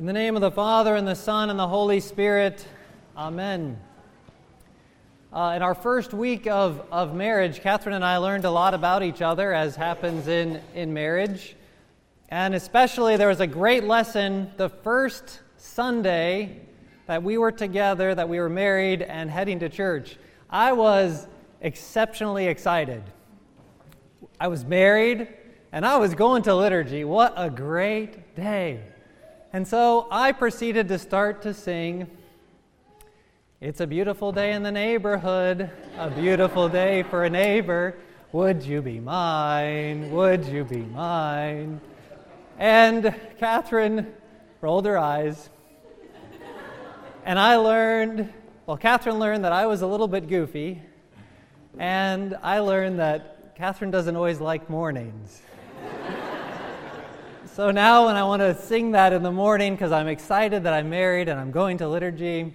In the name of the Father, and the Son, and the Holy Spirit, Amen. Uh, in our first week of, of marriage, Catherine and I learned a lot about each other, as happens in, in marriage. And especially, there was a great lesson the first Sunday that we were together, that we were married, and heading to church. I was exceptionally excited. I was married, and I was going to liturgy. What a great day! And so I proceeded to start to sing, It's a beautiful day in the neighborhood, a beautiful day for a neighbor. Would you be mine? Would you be mine? And Catherine rolled her eyes. And I learned, well, Catherine learned that I was a little bit goofy. And I learned that Catherine doesn't always like mornings. So now, when I want to sing that in the morning because I'm excited that I'm married and I'm going to liturgy,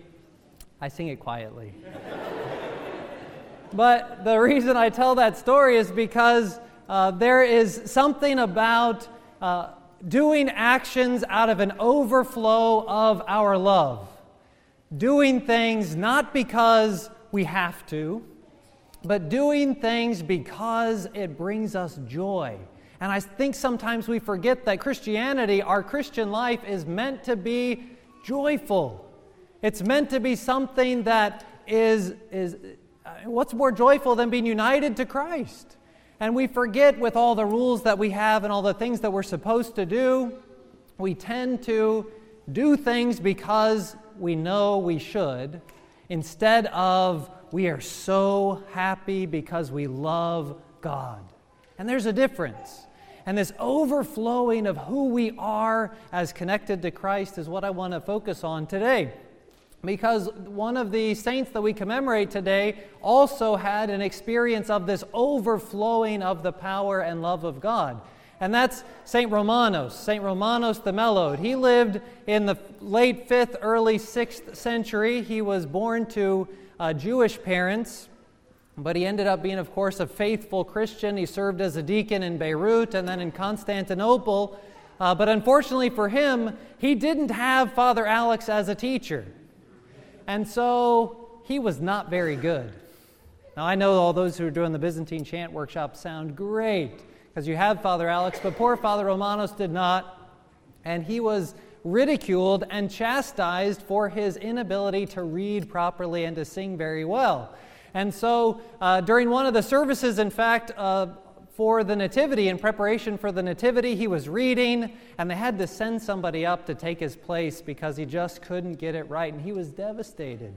I sing it quietly. but the reason I tell that story is because uh, there is something about uh, doing actions out of an overflow of our love. Doing things not because we have to, but doing things because it brings us joy and I think sometimes we forget that Christianity, our Christian life, is meant to be joyful. It's meant to be something that is, is uh, what's more joyful than being united to Christ? And we forget with all the rules that we have and all the things that we're supposed to do, we tend to do things because we know we should, instead of we are so happy because we love God. And there's a difference. And this overflowing of who we are as connected to Christ is what I want to focus on today. Because one of the saints that we commemorate today also had an experience of this overflowing of the power and love of God. And that's St. Romanos, St. Romanos the Melode. He lived in the late 5th, early 6th century. He was born to uh, Jewish parents. But he ended up being, of course, a faithful Christian. He served as a deacon in Beirut and then in Constantinople. Uh, but unfortunately for him, he didn't have Father Alex as a teacher. And so he was not very good. Now, I know all those who are doing the Byzantine chant workshop sound great because you have Father Alex, but poor Father Romanos did not. And he was ridiculed and chastised for his inability to read properly and to sing very well. And so uh, during one of the services, in fact, uh, for the Nativity, in preparation for the Nativity, he was reading, and they had to send somebody up to take his place because he just couldn't get it right, and he was devastated.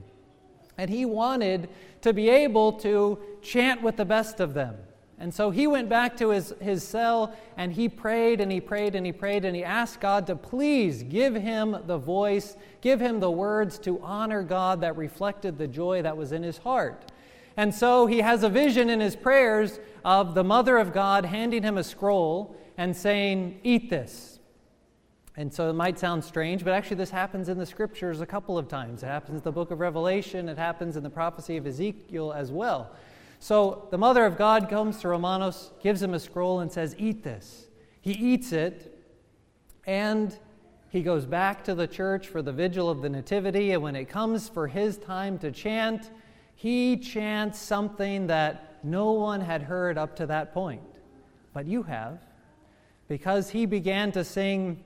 And he wanted to be able to chant with the best of them. And so he went back to his, his cell and he prayed and he prayed and he prayed and he asked God to please give him the voice, give him the words to honor God that reflected the joy that was in his heart. And so he has a vision in his prayers of the Mother of God handing him a scroll and saying, Eat this. And so it might sound strange, but actually, this happens in the scriptures a couple of times. It happens in the book of Revelation, it happens in the prophecy of Ezekiel as well. So the Mother of God comes to Romanos, gives him a scroll, and says, Eat this. He eats it, and he goes back to the church for the vigil of the Nativity. And when it comes for his time to chant, he chants something that no one had heard up to that point, but you have, because he began to sing,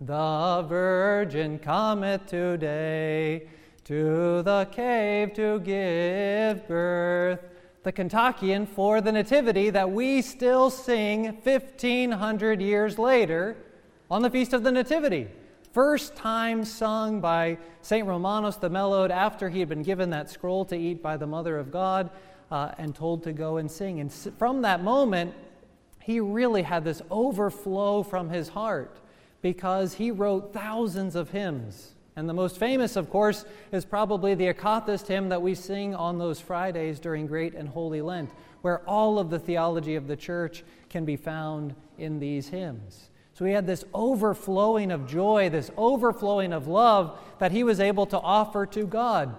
The Virgin cometh today to the cave to give birth. The Kontakion for the Nativity that we still sing 1500 years later on the Feast of the Nativity first time sung by St. Romanos the Melode after he had been given that scroll to eat by the Mother of God uh, and told to go and sing. And from that moment, he really had this overflow from his heart because he wrote thousands of hymns. And the most famous, of course, is probably the Akathist hymn that we sing on those Fridays during Great and Holy Lent, where all of the theology of the church can be found in these hymns. So he had this overflowing of joy, this overflowing of love that he was able to offer to God.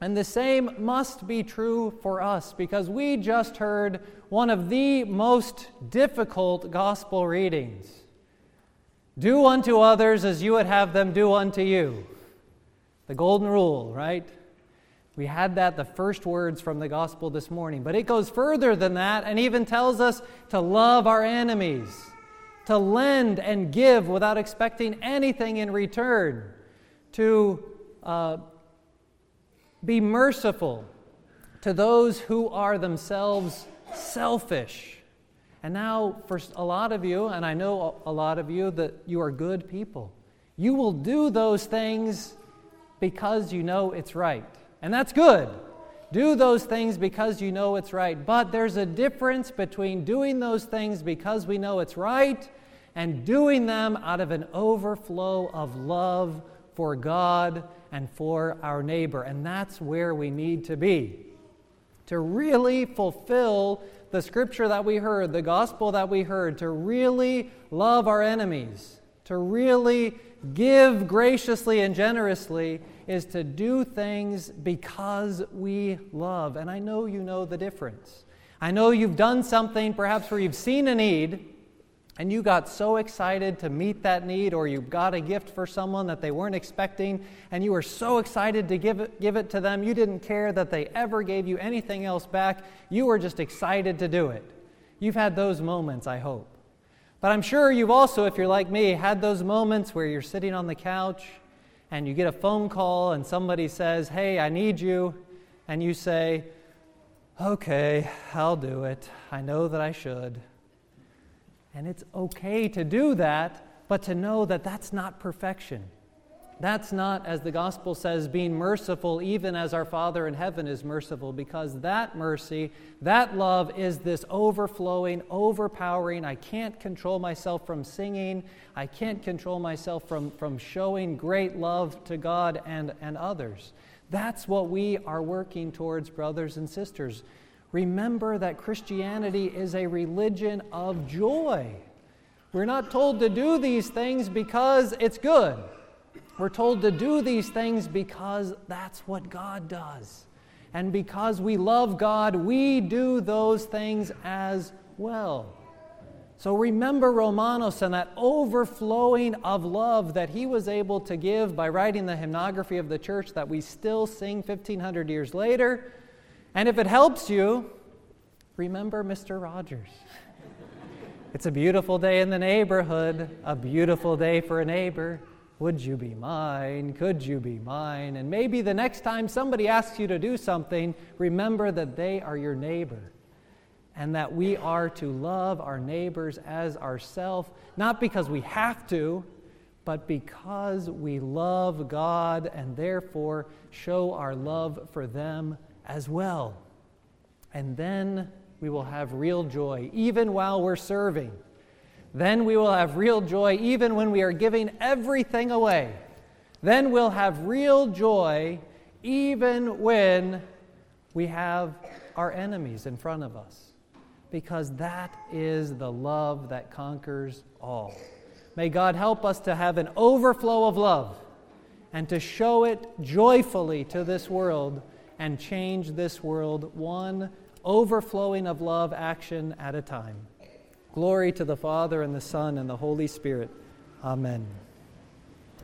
And the same must be true for us because we just heard one of the most difficult gospel readings. Do unto others as you would have them do unto you. The golden rule, right? We had that, the first words from the gospel this morning. But it goes further than that and even tells us to love our enemies, to lend and give without expecting anything in return, to uh, be merciful to those who are themselves selfish. And now, for a lot of you, and I know a lot of you, that you are good people. You will do those things because you know it's right. And that's good. Do those things because you know it's right. But there's a difference between doing those things because we know it's right and doing them out of an overflow of love for God and for our neighbor. And that's where we need to be. To really fulfill the scripture that we heard, the gospel that we heard, to really love our enemies, to really give graciously and generously is to do things because we love. And I know you know the difference. I know you've done something perhaps where you've seen a need and you got so excited to meet that need, or you got a gift for someone that they weren't expecting, and you were so excited to give it, give it to them, you didn't care that they ever gave you anything else back. You were just excited to do it. You've had those moments, I hope. But I'm sure you've also, if you're like me, had those moments where you're sitting on the couch and you get a phone call and somebody says, Hey, I need you. And you say, Okay, I'll do it. I know that I should. And it's okay to do that, but to know that that's not perfection. That's not, as the gospel says, being merciful, even as our Father in heaven is merciful, because that mercy, that love is this overflowing, overpowering. I can't control myself from singing. I can't control myself from, from showing great love to God and, and others. That's what we are working towards, brothers and sisters. Remember that Christianity is a religion of joy. We're not told to do these things because it's good. We're told to do these things because that's what God does. And because we love God, we do those things as well. So remember Romanos and that overflowing of love that he was able to give by writing the hymnography of the church that we still sing 1500 years later. And if it helps you, remember Mr. Rogers. it's a beautiful day in the neighborhood, a beautiful day for a neighbor. Would you be mine? Could you be mine? And maybe the next time somebody asks you to do something, remember that they are your neighbor and that we are to love our neighbors as ourselves, not because we have to, but because we love God and therefore show our love for them as well. And then we will have real joy, even while we're serving. Then we will have real joy even when we are giving everything away. Then we'll have real joy even when we have our enemies in front of us. Because that is the love that conquers all. May God help us to have an overflow of love and to show it joyfully to this world and change this world one overflowing of love action at a time. Glory to the Father, and the Son, and the Holy Spirit. Amen.